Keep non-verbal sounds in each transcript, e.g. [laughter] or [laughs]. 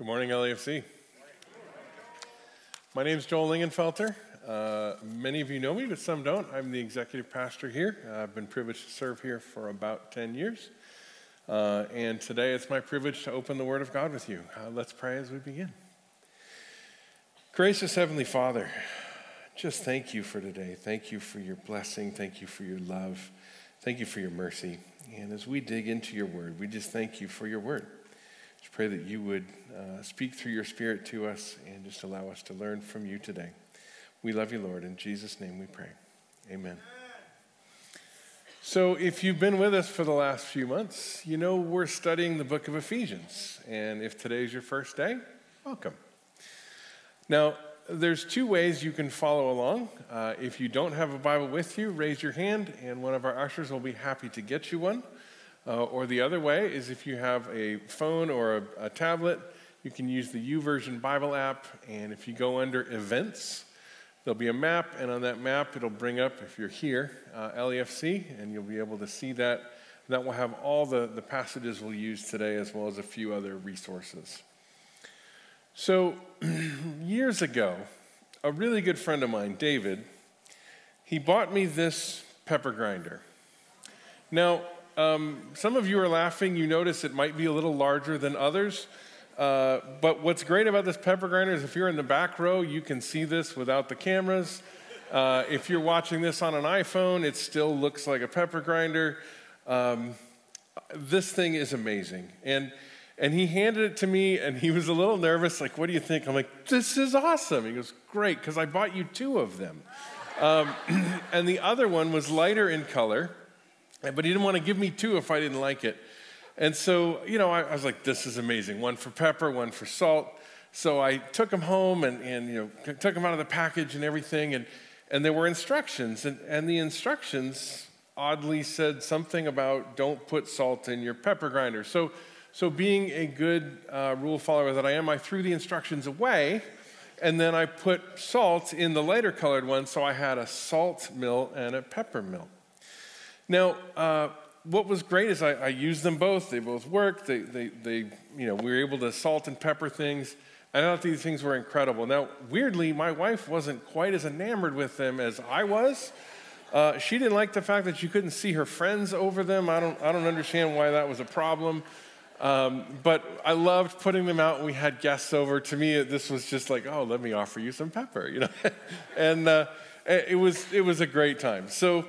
Good morning, LEFC. My name is Joel Lingenfelter. Uh, many of you know me, but some don't. I'm the executive pastor here. Uh, I've been privileged to serve here for about 10 years. Uh, and today it's my privilege to open the Word of God with you. Uh, let's pray as we begin. Gracious Heavenly Father, just thank you for today. Thank you for your blessing. Thank you for your love. Thank you for your mercy. And as we dig into your Word, we just thank you for your Word. Just pray that you would uh, speak through your Spirit to us and just allow us to learn from you today. We love you, Lord. In Jesus' name we pray. Amen. So, if you've been with us for the last few months, you know we're studying the book of Ephesians. And if today's your first day, welcome. Now, there's two ways you can follow along. Uh, if you don't have a Bible with you, raise your hand, and one of our ushers will be happy to get you one. Uh, or the other way is if you have a phone or a, a tablet, you can use the YouVersion Bible app. And if you go under events, there'll be a map. And on that map, it'll bring up, if you're here, uh, LEFC, and you'll be able to see that. That will have all the, the passages we'll use today, as well as a few other resources. So, [clears throat] years ago, a really good friend of mine, David, he bought me this pepper grinder. Now, um, some of you are laughing. You notice it might be a little larger than others. Uh, but what's great about this pepper grinder is if you're in the back row, you can see this without the cameras. Uh, if you're watching this on an iPhone, it still looks like a pepper grinder. Um, this thing is amazing. And, and he handed it to me, and he was a little nervous, like, What do you think? I'm like, This is awesome. He goes, Great, because I bought you two of them. Um, [clears throat] and the other one was lighter in color. But he didn't want to give me two if I didn't like it. And so, you know, I, I was like, this is amazing. One for pepper, one for salt. So I took them home and, and you know, took them out of the package and everything. And, and there were instructions. And, and the instructions oddly said something about don't put salt in your pepper grinder. So, so being a good uh, rule follower that I am, I threw the instructions away. And then I put salt in the lighter colored one. So I had a salt mill and a pepper mill. Now, uh, what was great is I, I, used them both. They both worked. They, they, they, you know, we were able to salt and pepper things. I thought these things were incredible. Now, weirdly, my wife wasn't quite as enamored with them as I was. Uh, she didn't like the fact that you couldn't see her friends over them. I don't, I don't understand why that was a problem. Um, but I loved putting them out. We had guests over. To me, this was just like, oh, let me offer you some pepper, you know. [laughs] and uh, it was it was a great time. So,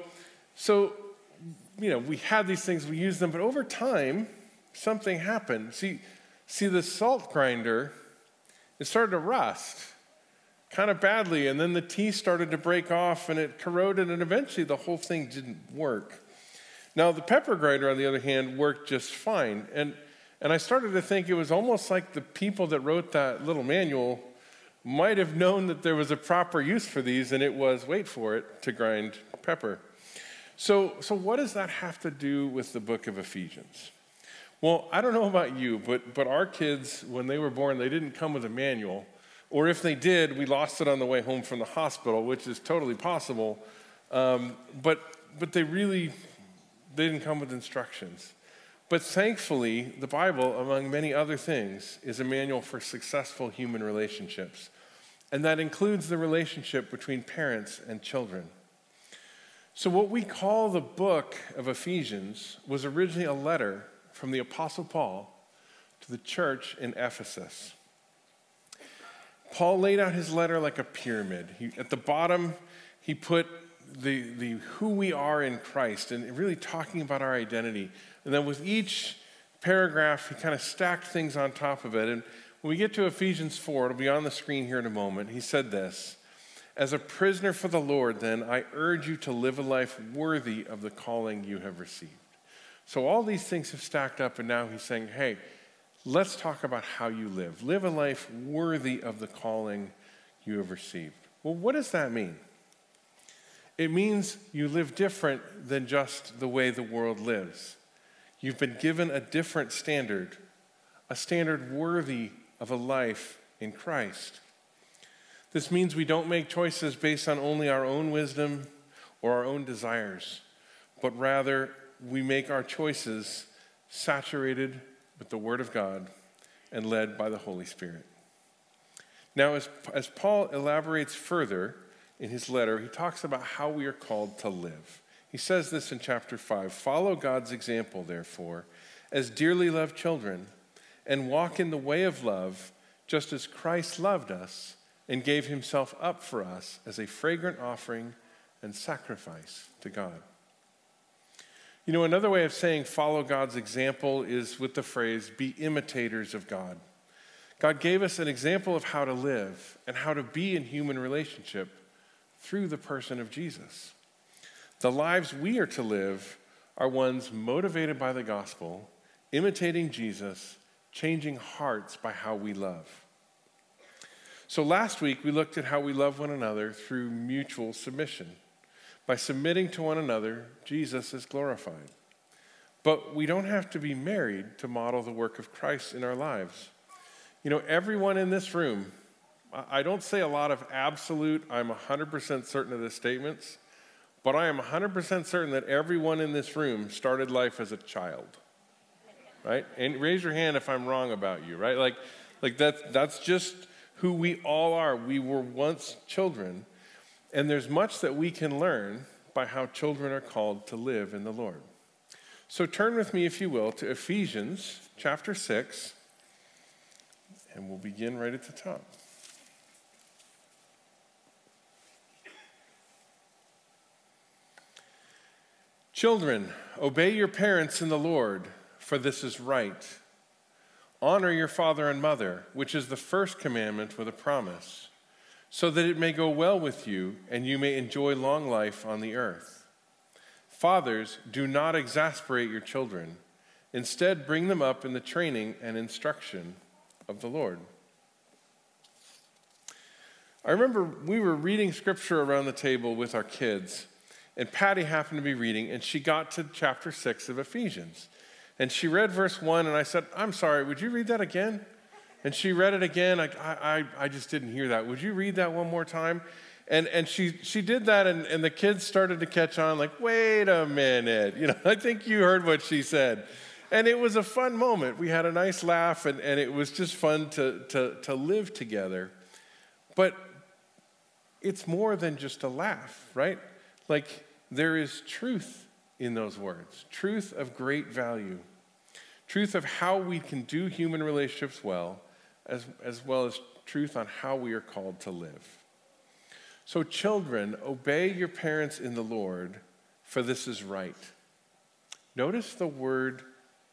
so you know, we had these things, we used them, but over time, something happened. See, see the salt grinder, it started to rust kind of badly, and then the tea started to break off and it corroded, and eventually the whole thing didn't work. Now, the pepper grinder, on the other hand, worked just fine. And, and I started to think it was almost like the people that wrote that little manual might have known that there was a proper use for these, and it was, wait for it, to grind pepper. So, so what does that have to do with the book of Ephesians? Well, I don't know about you, but, but our kids, when they were born, they didn't come with a manual. Or if they did, we lost it on the way home from the hospital, which is totally possible. Um, but, but they really they didn't come with instructions. But thankfully, the Bible, among many other things, is a manual for successful human relationships. And that includes the relationship between parents and children. So, what we call the book of Ephesians was originally a letter from the Apostle Paul to the church in Ephesus. Paul laid out his letter like a pyramid. He, at the bottom, he put the, the who we are in Christ and really talking about our identity. And then with each paragraph, he kind of stacked things on top of it. And when we get to Ephesians 4, it'll be on the screen here in a moment, he said this as a prisoner for the Lord, then, I urge you to live a life worthy of the calling you have received. So, all these things have stacked up, and now he's saying, hey, let's talk about how you live. Live a life worthy of the calling you have received. Well, what does that mean? It means you live different than just the way the world lives. You've been given a different standard, a standard worthy of a life in Christ. This means we don't make choices based on only our own wisdom or our own desires, but rather we make our choices saturated with the Word of God and led by the Holy Spirit. Now, as, as Paul elaborates further in his letter, he talks about how we are called to live. He says this in chapter 5 Follow God's example, therefore, as dearly loved children, and walk in the way of love, just as Christ loved us and gave himself up for us as a fragrant offering and sacrifice to God. You know, another way of saying follow God's example is with the phrase be imitators of God. God gave us an example of how to live and how to be in human relationship through the person of Jesus. The lives we are to live are ones motivated by the gospel, imitating Jesus, changing hearts by how we love. So last week, we looked at how we love one another through mutual submission. By submitting to one another, Jesus is glorified. But we don't have to be married to model the work of Christ in our lives. You know, everyone in this room, I don't say a lot of absolute, I'm 100% certain of the statements, but I am 100% certain that everyone in this room started life as a child. Right? And raise your hand if I'm wrong about you, right? Like, like that's, that's just who we all are. We were once children, and there's much that we can learn by how children are called to live in the Lord. So turn with me, if you will, to Ephesians chapter 6 and we'll begin right at the top. Children, obey your parents in the Lord, for this is right. Honor your father and mother, which is the first commandment with a promise, so that it may go well with you and you may enjoy long life on the earth. Fathers, do not exasperate your children. Instead, bring them up in the training and instruction of the Lord. I remember we were reading scripture around the table with our kids, and Patty happened to be reading, and she got to chapter 6 of Ephesians. And she read verse 1, and I said, I'm sorry, would you read that again? And she read it again. I, I, I just didn't hear that. Would you read that one more time? And, and she, she did that, and, and the kids started to catch on, like, wait a minute. [laughs] You know, I think you heard what she said. And it was a fun moment. We had a nice laugh, and, and it was just fun to, to, to live together. But it's more than just a laugh, right? Like, there is truth in those words, truth of great value, truth of how we can do human relationships well, as, as well as truth on how we are called to live. So, children, obey your parents in the Lord, for this is right. Notice the word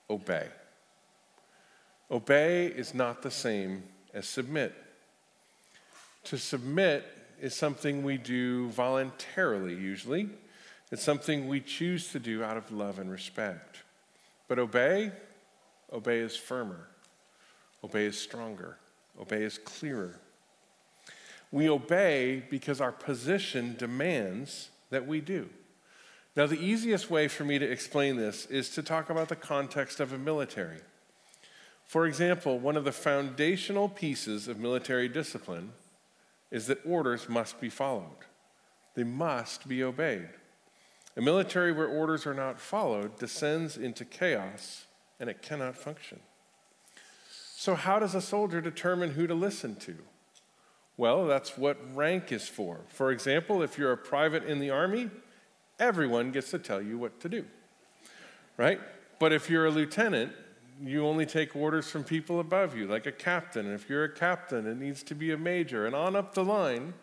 obey. Obey is not the same as submit. To submit is something we do voluntarily, usually. It's something we choose to do out of love and respect. But obey, obey is firmer, obey is stronger, obey is clearer. We obey because our position demands that we do. Now, the easiest way for me to explain this is to talk about the context of a military. For example, one of the foundational pieces of military discipline is that orders must be followed, they must be obeyed. A military where orders are not followed descends into chaos and it cannot function. So, how does a soldier determine who to listen to? Well, that's what rank is for. For example, if you're a private in the army, everyone gets to tell you what to do, right? But if you're a lieutenant, you only take orders from people above you, like a captain. And if you're a captain, it needs to be a major, and on up the line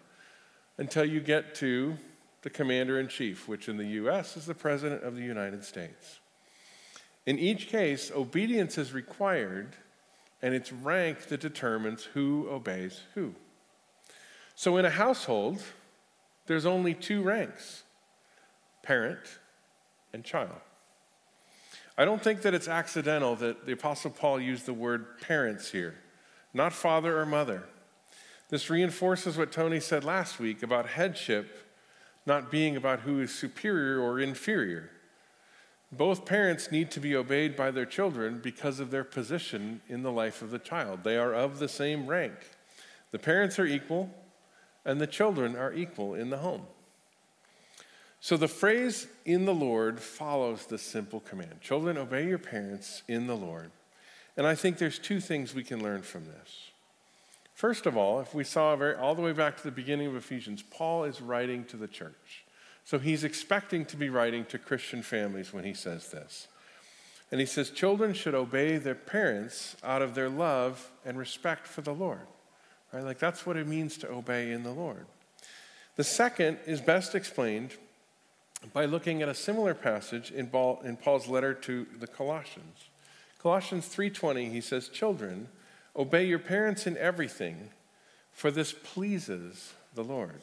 until you get to the commander in chief, which in the U.S. is the President of the United States. In each case, obedience is required, and it's rank that determines who obeys who. So in a household, there's only two ranks parent and child. I don't think that it's accidental that the Apostle Paul used the word parents here, not father or mother. This reinforces what Tony said last week about headship not being about who is superior or inferior. Both parents need to be obeyed by their children because of their position in the life of the child. They are of the same rank. The parents are equal, and the children are equal in the home. So the phrase in the Lord follows the simple command Children, obey your parents in the Lord. And I think there's two things we can learn from this. First of all, if we saw very, all the way back to the beginning of Ephesians, Paul is writing to the church. So he's expecting to be writing to Christian families when he says this. And he says, Children should obey their parents out of their love and respect for the Lord. Right? Like that's what it means to obey in the Lord. The second is best explained by looking at a similar passage in, Paul's letter to the Colossians. Colossians 3:20 he says, "Children, obey your parents in everything, for this pleases the Lord."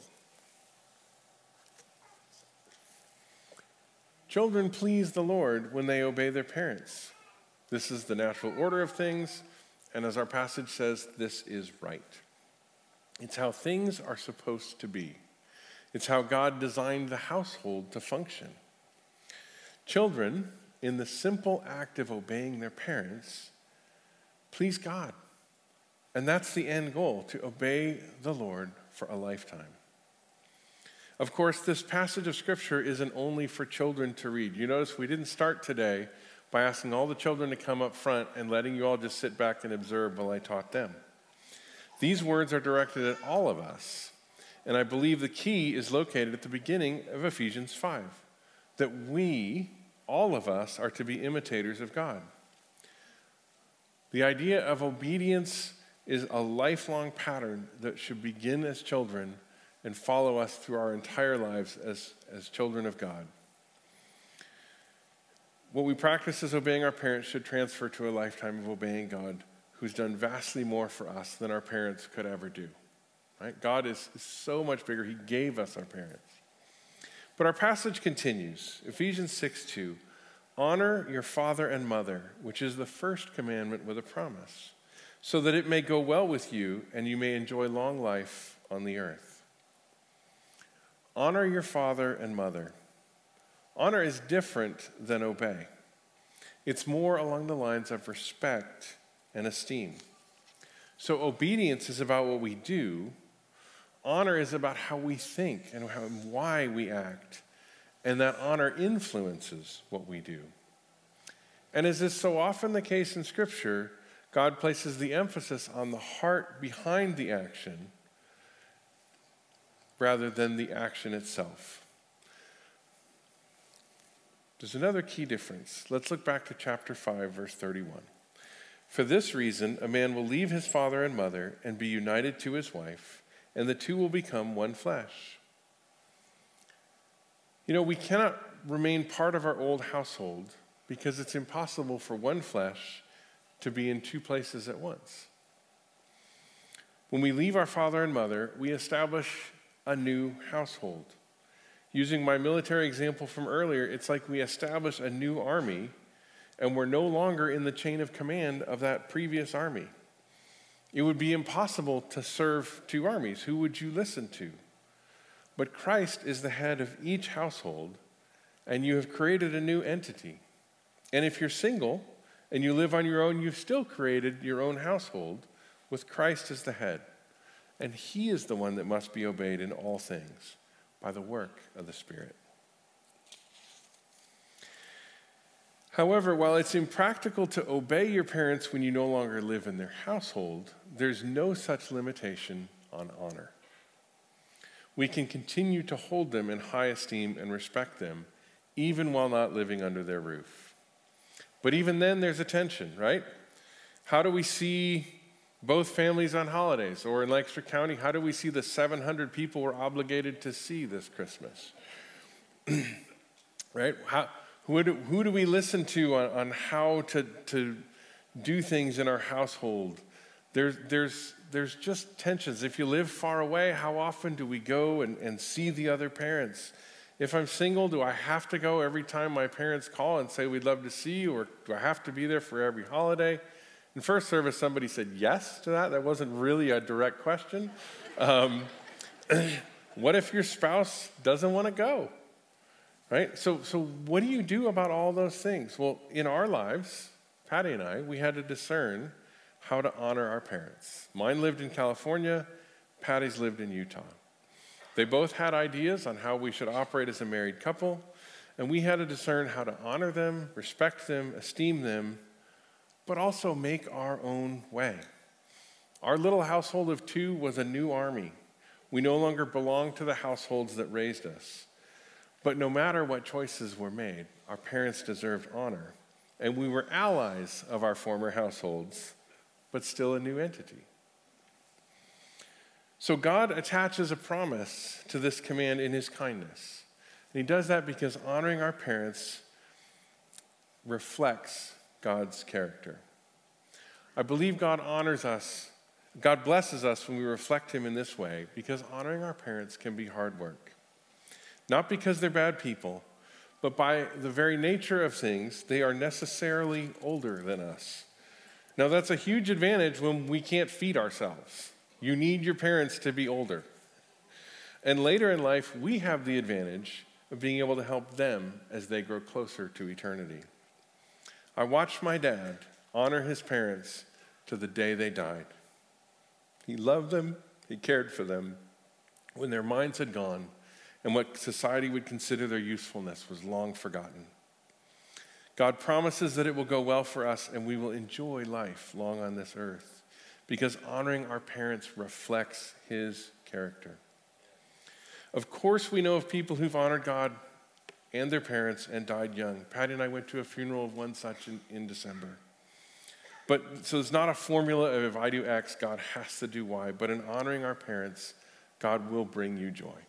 Children please the Lord when they obey their parents. This is the natural order of things, and as our passage says, this is right. It's how things are supposed to be. It's how God designed the household to function. Children, in the simple act of obeying their parents, please God. And that's the end goal to obey the Lord for a lifetime. Of course, this passage of Scripture isn't only for children to read. You notice we didn't start today by asking all the children to come up front and letting you all just sit back and observe while I taught them. These words are directed at all of us and I believe the key is located at the beginning of Ephesians 5 that we, all of us, are to be imitators of God. The idea of obedience is a lifelong pattern that should begin as children and follow us through our entire lives as, as children of God. What we practice as obeying our parents should transfer to a lifetime of obeying God, who's done vastly more for us than our parents could ever do. Right? God is, is so much bigger. He gave us our parents. But our passage continues Ephesians 6 2. Honor your father and mother, which is the first commandment with a promise, so that it may go well with you and you may enjoy long life on the earth. Honor your father and mother. Honor is different than obey, it's more along the lines of respect and esteem. So, obedience is about what we do, Honor is about how we think and how, why we act, and that honor influences what we do. And as is so often the case in Scripture, God places the emphasis on the heart behind the action rather than the action itself. There's another key difference. Let's look back to chapter 5, verse 31. For this reason, a man will leave his father and mother and be united to his wife and the two will become one flesh. You know, we cannot remain part of our old household because it's impossible for one flesh to be in two places at once. When we leave our father and mother, we establish a new household. Using my military example from earlier, it's like we establish a new army and we're no longer in the chain of command of that previous army. It would be impossible to serve two armies. Who would you listen to? But Christ is the head of each household, and you have created a new entity. And if you're single and you live on your own, you've still created your own household with Christ as the head. And he is the one that must be obeyed in all things by the work of the Spirit. However, while it's impractical to obey your parents when you no longer live in their household, there's no such limitation on honor. We can continue to hold them in high esteem and respect them, even while not living under their roof. But even then, there's a tension, right? How do we see both families on holidays? Or in Lancaster County, how do we see the 700 people we're obligated to see this Christmas? [clears throat] right? How, who do, who do we listen to on, on how to, to do things in our household? There's, there's, there's just tensions. If you live far away, how often do we go and, and see the other parents? If I'm single, do I have to go every time my parents call and say, We'd love to see you, or do I have to be there for every holiday? In first service, somebody said yes to that. That wasn't really a direct question. Um, [clears throat] what if your spouse doesn't want to go? Right? So, so what do you do about all those things? Well, in our lives, Patty and I, we had to discern how to honor our parents. Mine lived in California, Patty's lived in Utah. They both had ideas on how we should operate as a married couple, and we had to discern how to honor them, respect them, esteem them but also make our own way. Our little household of two was a new army. We no longer belonged to the households that raised us. But no matter what choices were made, our parents deserved honor. And we were allies of our former households, but still a new entity. So God attaches a promise to this command in his kindness. And he does that because honoring our parents reflects God's character. I believe God honors us, God blesses us when we reflect him in this way because honoring our parents can be hard work. Not because they're bad people, but by the very nature of things, they are necessarily older than us. Now, that's a huge advantage when we can't feed ourselves. You need your parents to be older. And later in life, we have the advantage of being able to help them as they grow closer to eternity. I watched my dad honor his parents to the day they died. He loved them, he cared for them when their minds had gone and what society would consider their usefulness was long forgotten. God promises that it will go well for us and we will enjoy life long on this earth because honoring our parents reflects his character. Of course, we know of people who've honored God and their parents and died young. Patty and I went to a funeral of one such in, in December. But so it's not a formula of if I do X, God has to do Y. But in honoring our parents, God will bring you joy.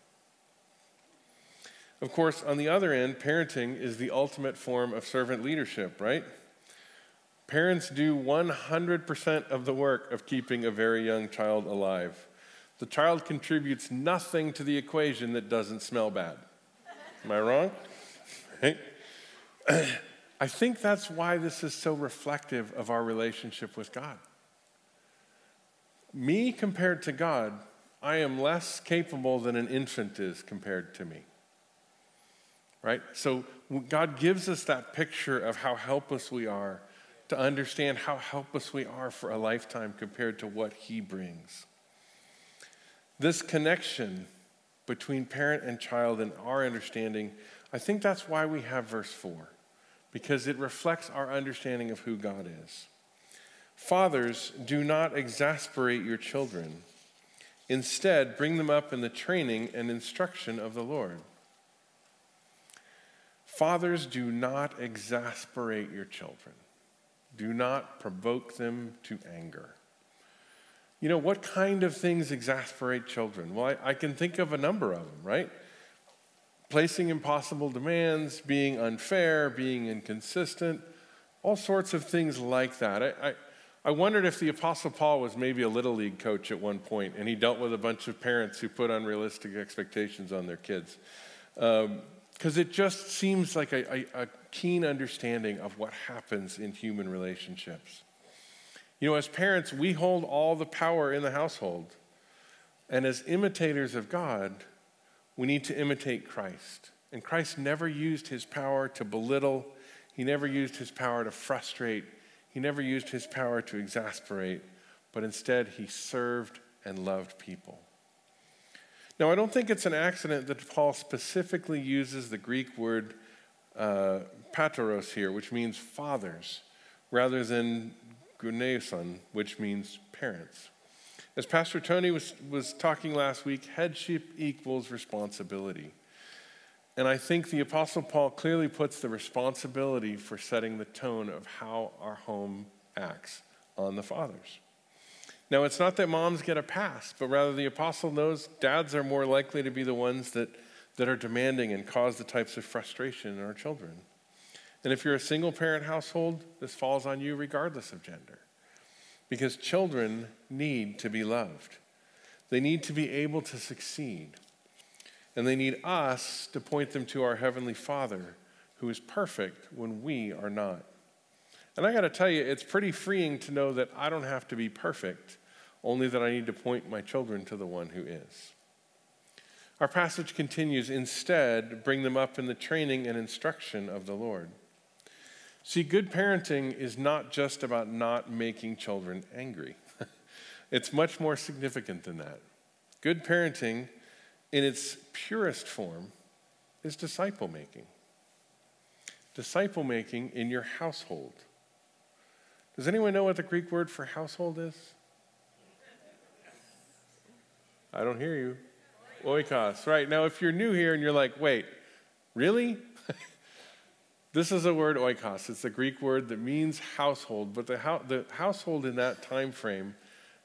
Of course, on the other end, parenting is the ultimate form of servant leadership, right? Parents do 100% of the work of keeping a very young child alive. The child contributes nothing to the equation that doesn't smell bad. Am I wrong? [clears throat] I think that's why this is so reflective of our relationship with God. Me compared to God, I am less capable than an infant is compared to me. Right? So God gives us that picture of how helpless we are to understand how helpless we are for a lifetime compared to what He brings. This connection between parent and child and our understanding, I think that's why we have verse 4 because it reflects our understanding of who God is. Fathers, do not exasperate your children. Instead, bring them up in the training and instruction of the Lord. Fathers, do not exasperate your children. Do not provoke them to anger. You know, what kind of things exasperate children? Well, I, I can think of a number of them, right? Placing impossible demands, being unfair, being inconsistent, all sorts of things like that. I, I, I, wondered if the Apostle Paul was maybe a little league coach at one point and he dealt with a bunch of parents who put unrealistic expectations on their kids. Because um, it just seems like a, a, a keen understanding of what happens in human relationships. You know, as parents, we hold all the power in the household. And as imitators of God, we need to imitate Christ. And Christ never used his power to belittle, he never used his power to frustrate, he never used his power to exasperate, but instead he served and loved people. Now, I don't think it's an accident that Paul specifically uses the Greek word uh, pateros here, which means fathers, rather than guneson, which means parents. As Pastor Tony was, was talking last week, headship equals responsibility. And I think the Apostle Paul clearly puts the responsibility for setting the tone of how our home acts on the fathers. Now, it's not that moms get a pass, but rather the apostle knows dads are more likely to be the ones that, that are demanding and cause the types of frustration in our children. And if you're a single parent household, this falls on you regardless of gender because children need to be loved. They need to be able to succeed. And they need us to point them to our Heavenly Father, who is perfect when we are not. And I got to tell you, it's pretty freeing to know that I don't have to be perfect, only that I need to point my children to the one who is. Our passage continues instead, bring them up in the training and instruction of the Lord. See, good parenting is not just about not making children angry, [laughs] it's much more significant than that. Good parenting, in its purest form, is disciple making. Disciple making in your household. Does anyone know what the Greek word for household is? I don't hear you. Oikos. Right. Now, if you're new here and you're like, wait, really? This is a word oikos. It's a Greek word that means household, but the, ho- the household in that time frame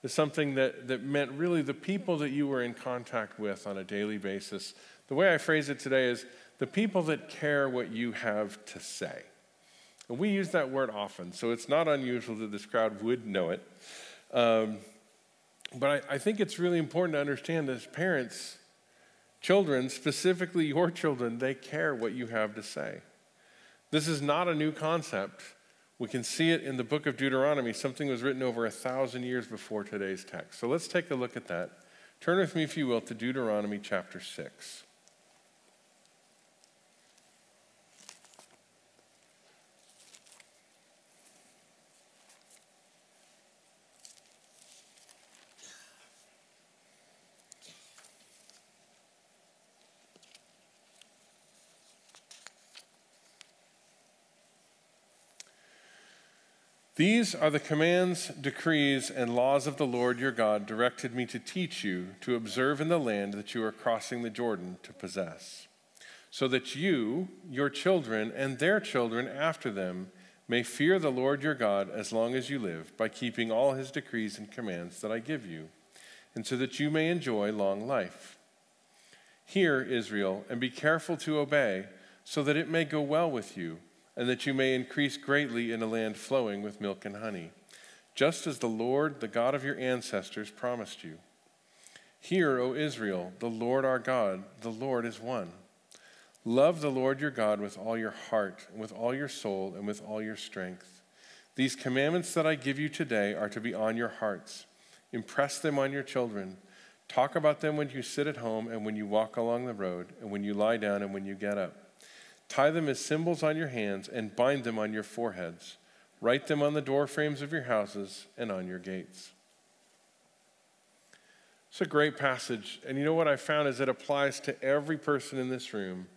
is something that, that meant really the people that you were in contact with on a daily basis. The way I phrase it today is the people that care what you have to say. And we use that word often, so it's not unusual that this crowd would know it. Um, but I, I think it's really important to understand as parents, children, specifically your children, they care what you have to say. This is not a new concept. We can see it in the book of Deuteronomy. Something was written over a thousand years before today's text. So let's take a look at that. Turn with me, if you will, to Deuteronomy chapter 6. These are the commands, decrees, and laws of the Lord your God directed me to teach you to observe in the land that you are crossing the Jordan to possess, so that you, your children, and their children after them may fear the Lord your God as long as you live, by keeping all his decrees and commands that I give you, and so that you may enjoy long life. Hear, Israel, and be careful to obey, so that it may go well with you and that you may increase greatly in a land flowing with milk and honey, just as the Lord, the God of your ancestors, promised you. Hear, O Israel, the Lord our God, the Lord is one. Love the Lord your God with all your heart, and with all your soul, and with all your strength. These commandments that I give you today are to be on your hearts. Impress them on your children. Talk about them when you sit at home and when you walk along the road, and when you lie down and when you get up. Tie them as symbols on your hands and bind them on your foreheads. Write them on the door frames of your houses and on your gates. It's a great passage. And you know what I found is it applies to every person in this room,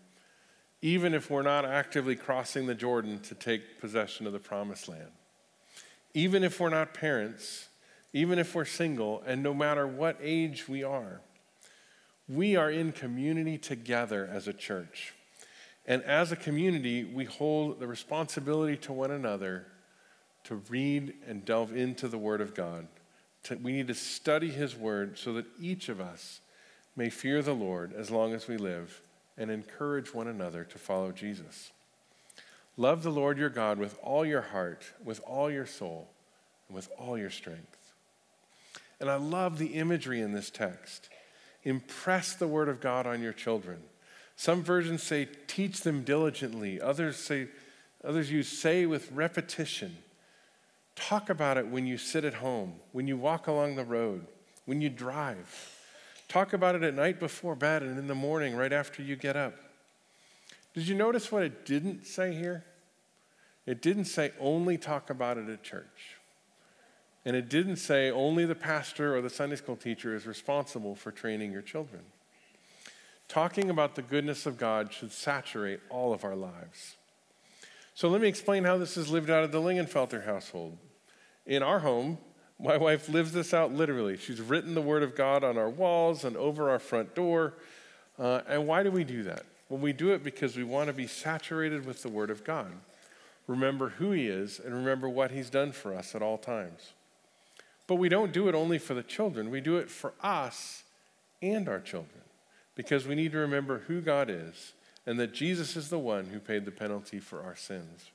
even if we're not actively crossing the Jordan to take possession of the promised land. Even if we're not parents, even if we're single, and no matter what age we are, we are in community together as a church. And as a community, we hold the responsibility to one another to read and delve into the Word of God. To, we need to study His Word so that each of us may fear the Lord as long as we live and encourage one another to follow Jesus. Love the Lord your God with all your heart, with all your soul, and with all your strength. And I love the imagery in this text. Impress the Word of God on your children. Some versions say, teach them diligently. Others say, others use say with repetition. Talk about it when you sit at home, when you walk along the road, when you drive. Talk about it at night before bed and in the morning right after you get up. Did you notice what it didn't say here? It didn't say only talk about it at church. And it didn't say only the pastor or the Sunday school teacher is responsible for training your children. Talking about the goodness of God should saturate all of our lives. So let me explain how this is lived out of the Lingenfelter household. In our home, my wife lives this out literally. She's written the Word of God on our walls and over our front door. Uh, and why do we do that? Well, we do it because we want to be saturated with the Word of God. Remember who He is and remember what He's done for us at all times. But we don't do it only for the children, we do it for us and our children because we need to remember who God is and that Jesus is the one who paid the penalty for our sins.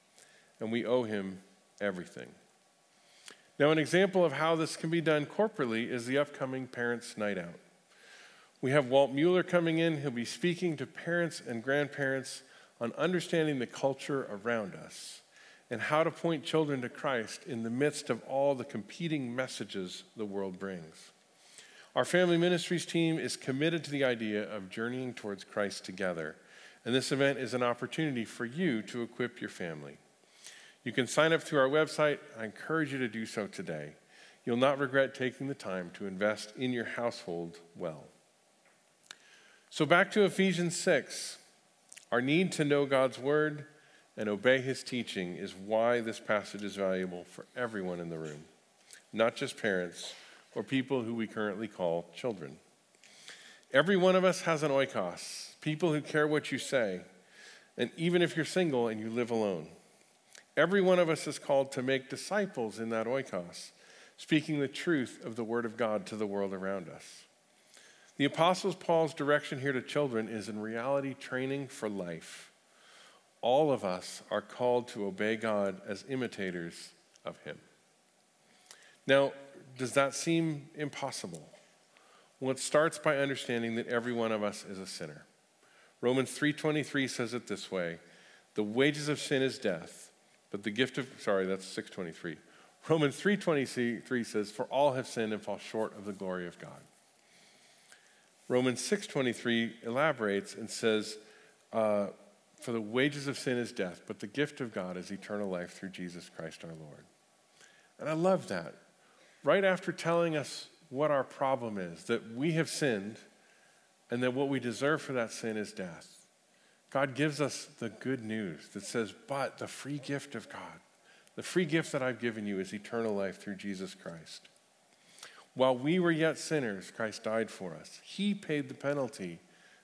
And we owe him everything. Now, an example of how this can be done corporately is the upcoming Parents' Night Out. We have Walt Mueller coming in. He'll be speaking to parents and grandparents on understanding the culture around us and how to point children to Christ in the midst of all the competing messages the world brings. Our family ministries team is committed to the idea of journeying towards Christ together. And this event is an opportunity for you to equip your family. You can sign up through our website. I encourage you to do so today. You'll not regret taking the time to invest in your household well. So, back to Ephesians 6 our need to know God's word and obey his teaching is why this passage is valuable for everyone in the room, not just parents or people who we currently call children. Every one of us has an oikos, people who care what you say, and even if you're single and you live alone. Every one of us is called to make disciples in that oikos, speaking the truth of the Word of God to the world around us. The Apostle Paul's direction here to children is in reality training for life. All of us are called to obey God as imitators of Him. Now, does that seem impossible? Well, it starts by understanding that every one of us is a sinner. Romans 3:23 says it this way: "The wages of sin is death, but the gift of sorry, that's 623. Romans 3:23 says, "For all have sinned and fall short of the glory of God." Romans 6:23 elaborates and says, uh, "For the wages of sin is death, but the gift of God is eternal life through Jesus Christ our Lord." And I love that. Right after telling us what our problem is, that we have sinned, and that what we deserve for that sin is death. God gives us the good news that says, "But the free gift of God, the free gift that I've given you is eternal life through Jesus Christ." While we were yet sinners, Christ died for us. He paid the penalty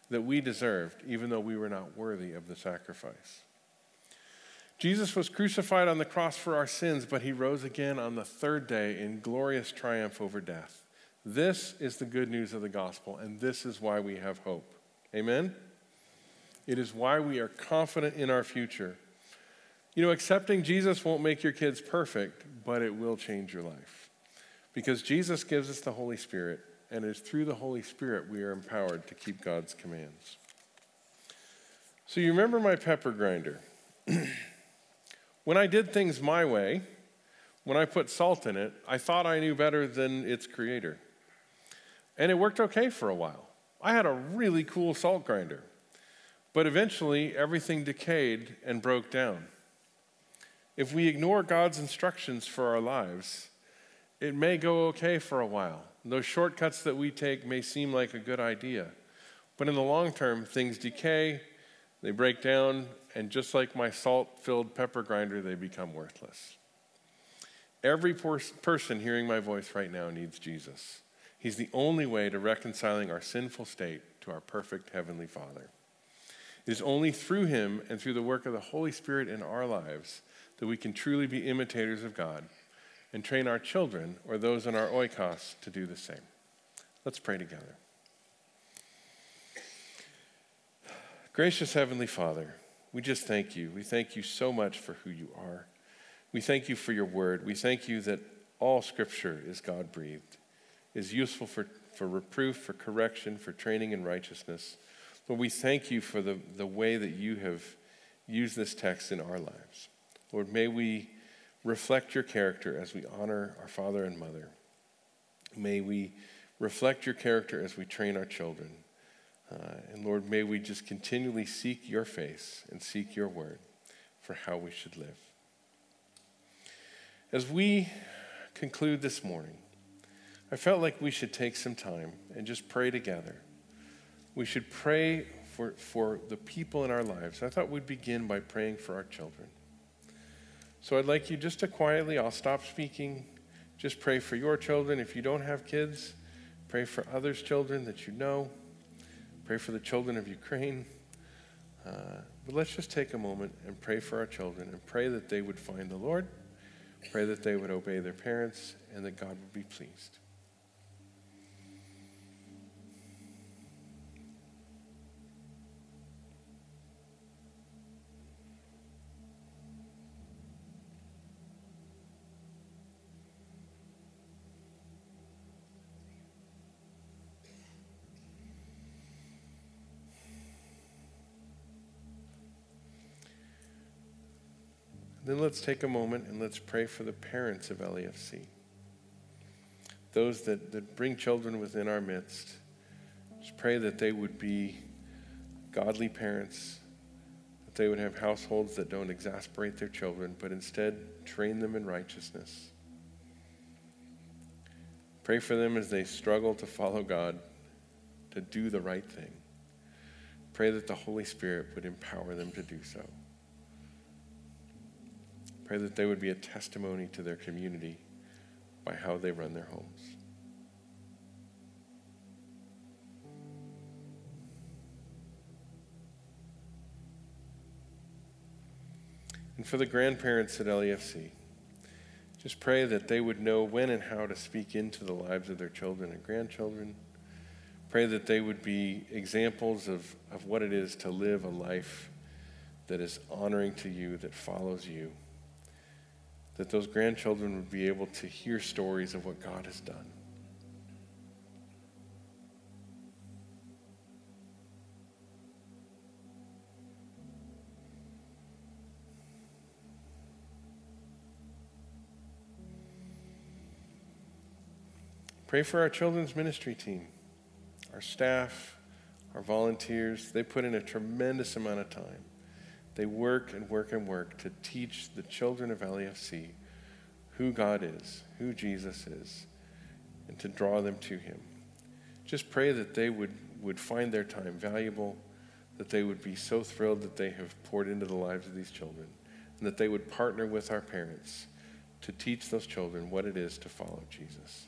that we deserved, even though we were not worthy of the sacrifice. Jesus was crucified on the cross for our sins, but he rose again on the third day in glorious triumph over death. This is the good news of the gospel, and this is why we have hope. Amen? It is why we are confident in our future. You know, accepting Jesus won't make your kids perfect, but it will change your life. Because Jesus gives us the Holy Spirit, and it is through the Holy Spirit we are empowered to keep God's commands. So, you remember my pepper grinder? [clears throat] when I did things my way, when I put salt in it, I thought I knew better than its creator. And it worked okay for a while. I had a really cool salt grinder. But eventually, everything decayed and broke down. If we ignore God's instructions for our lives, it may go okay for a while. Those shortcuts that we take may seem like a good idea. But in the long term, things decay, they break down, and just like my salt filled pepper grinder, they become worthless. Every person hearing my voice right now needs Jesus. He's the only way to reconciling our sinful state to our perfect Heavenly Father. It is only through Him and through the work of the Holy Spirit in our lives that we can truly be imitators of God and train our children or those in our oikos to do the same. Let's pray together. Gracious Heavenly Father, we just thank you. We thank you so much for who you are. We thank you for your word. We thank you that all scripture is God breathed, is useful for, for reproof, for correction, for training in righteousness. Lord, we thank you for the, the way that you have used this text in our lives. Lord, may we reflect your character as we honor our father and mother. May we reflect your character as we train our children. Uh, and Lord, may we just continually seek your face and seek your word for how we should live. As we conclude this morning, I felt like we should take some time and just pray together. We should pray for, for the people in our lives. I thought we'd begin by praying for our children. So I'd like you just to quietly, I'll stop speaking, just pray for your children. If you don't have kids, pray for others' children that you know. Pray for the children of Ukraine. Uh, but let's just take a moment and pray for our children and pray that they would find the Lord, pray that they would obey their parents, and that God would be pleased. Then let's take a moment and let's pray for the parents of LEFC. Those that, that bring children within our midst. Just pray that they would be godly parents, that they would have households that don't exasperate their children, but instead train them in righteousness. Pray for them as they struggle to follow God, to do the right thing. Pray that the Holy Spirit would empower them to do so. Pray that they would be a testimony to their community by how they run their homes. And for the grandparents at LEFC, just pray that they would know when and how to speak into the lives of their children and grandchildren. Pray that they would be examples of, of what it is to live a life that is honoring to you, that follows you. That those grandchildren would be able to hear stories of what God has done. Pray for our children's ministry team, our staff, our volunteers. They put in a tremendous amount of time. They work and work and work to teach the children of LEFC who God is, who Jesus is, and to draw them to Him. Just pray that they would, would find their time valuable, that they would be so thrilled that they have poured into the lives of these children, and that they would partner with our parents to teach those children what it is to follow Jesus.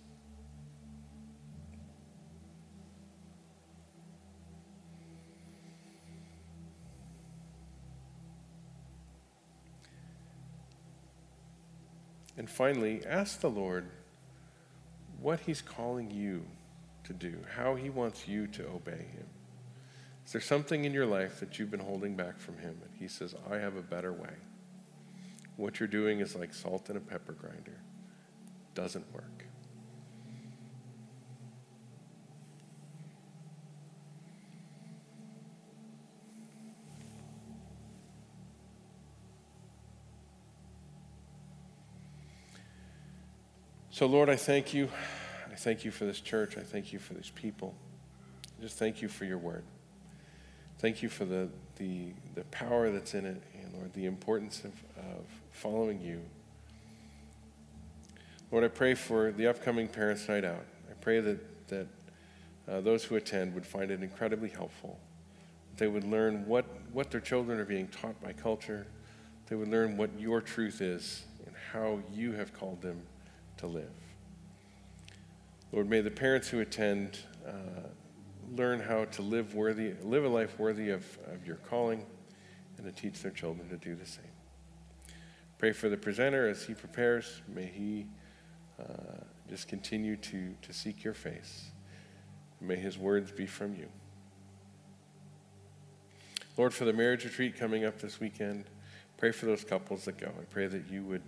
And finally, ask the Lord what He's calling you to do, how He wants you to obey Him. Is there something in your life that you've been holding back from Him? And He says, I have a better way. What you're doing is like salt in a pepper grinder, doesn't work. So, Lord, I thank you. I thank you for this church. I thank you for these people. I just thank you for your word. Thank you for the, the, the power that's in it, and Lord, the importance of, of following you. Lord, I pray for the upcoming Parents' Night Out. I pray that, that uh, those who attend would find it incredibly helpful. They would learn what, what their children are being taught by culture. They would learn what your truth is and how you have called them to live. Lord, may the parents who attend uh, learn how to live worthy, live a life worthy of, of your calling, and to teach their children to do the same. Pray for the presenter as he prepares. May he uh, just continue to, to seek your face. May his words be from you. Lord, for the marriage retreat coming up this weekend, pray for those couples that go. I pray that you would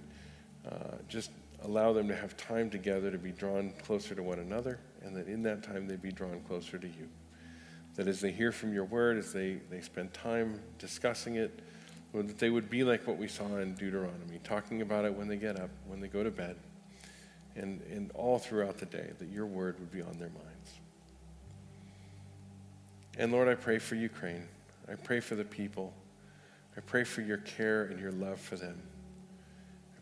uh, just allow them to have time together to be drawn closer to one another, and that in that time they'd be drawn closer to you. That as they hear from your word, as they, they spend time discussing it, that they would be like what we saw in Deuteronomy, talking about it when they get up, when they go to bed, and, and all throughout the day, that your word would be on their minds. And Lord, I pray for Ukraine. I pray for the people. I pray for your care and your love for them.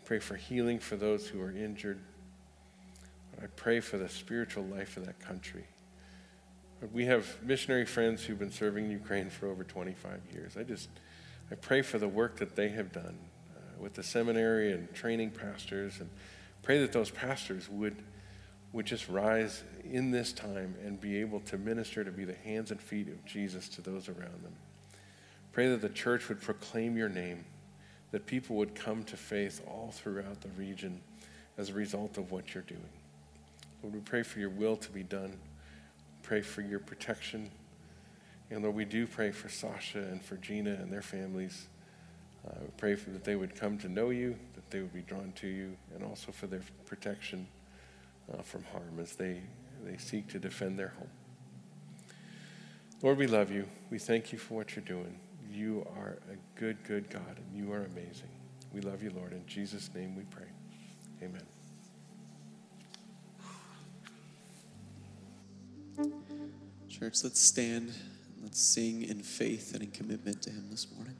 Pray for healing for those who are injured. I pray for the spiritual life of that country. We have missionary friends who've been serving Ukraine for over 25 years. I just, I pray for the work that they have done uh, with the seminary and training pastors, and pray that those pastors would, would just rise in this time and be able to minister, to be the hands and feet of Jesus to those around them. Pray that the church would proclaim your name that people would come to faith all throughout the region as a result of what you're doing. Lord, we pray for your will to be done. Pray for your protection. And Lord, we do pray for Sasha and for Gina and their families. Uh, we pray for, that they would come to know you, that they would be drawn to you, and also for their protection uh, from harm as they, they seek to defend their home. Lord, we love you. We thank you for what you're doing. You are a good, good God, and you are amazing. We love you, Lord. In Jesus' name we pray. Amen. Church, let's stand. Let's sing in faith and in commitment to Him this morning.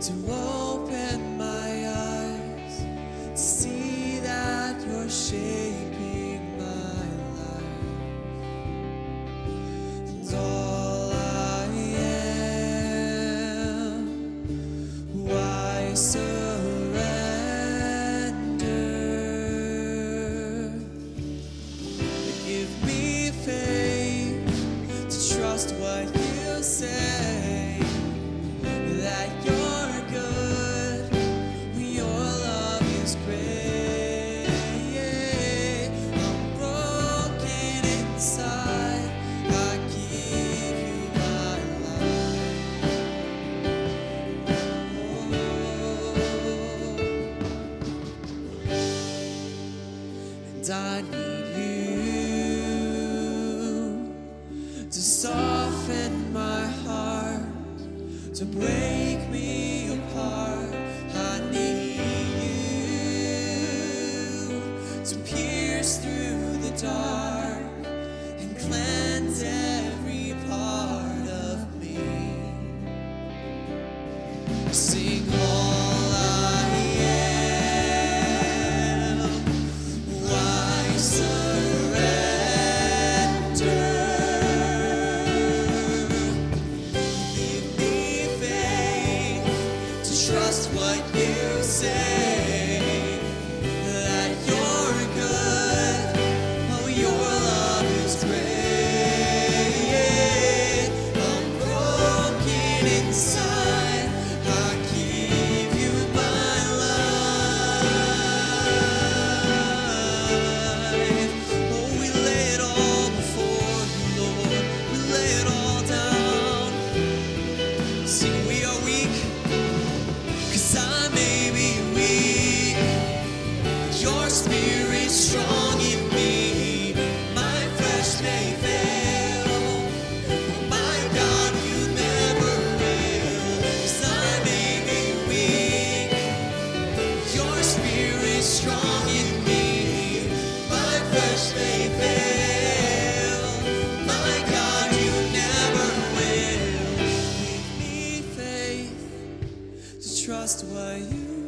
To open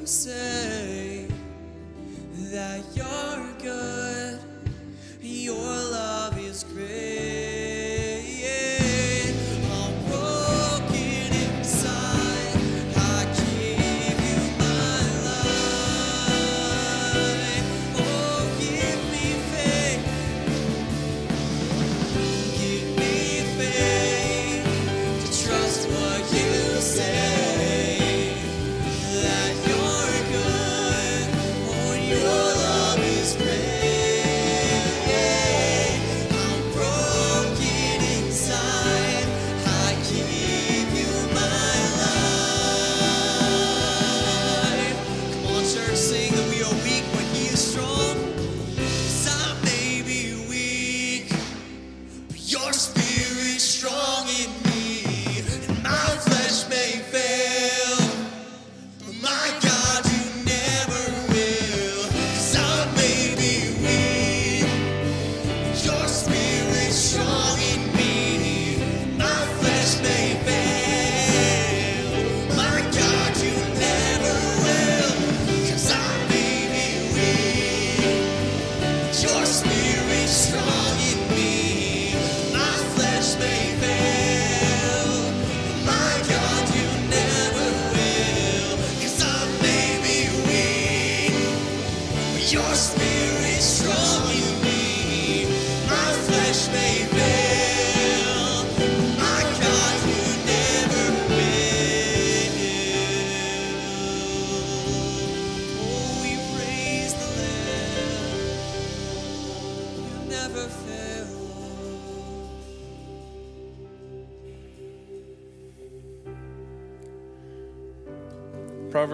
say. That you're good,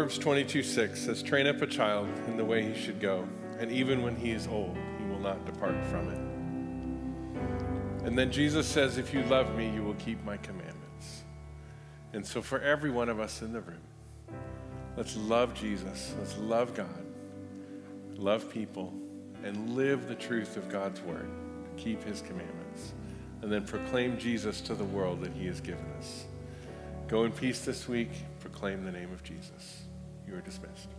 Proverbs 22 6 says, Train up a child in the way he should go, and even when he is old, he will not depart from it. And then Jesus says, If you love me, you will keep my commandments. And so, for every one of us in the room, let's love Jesus, let's love God, love people, and live the truth of God's word, keep his commandments, and then proclaim Jesus to the world that he has given us. Go in peace this week, proclaim the name of Jesus. You are dismissed.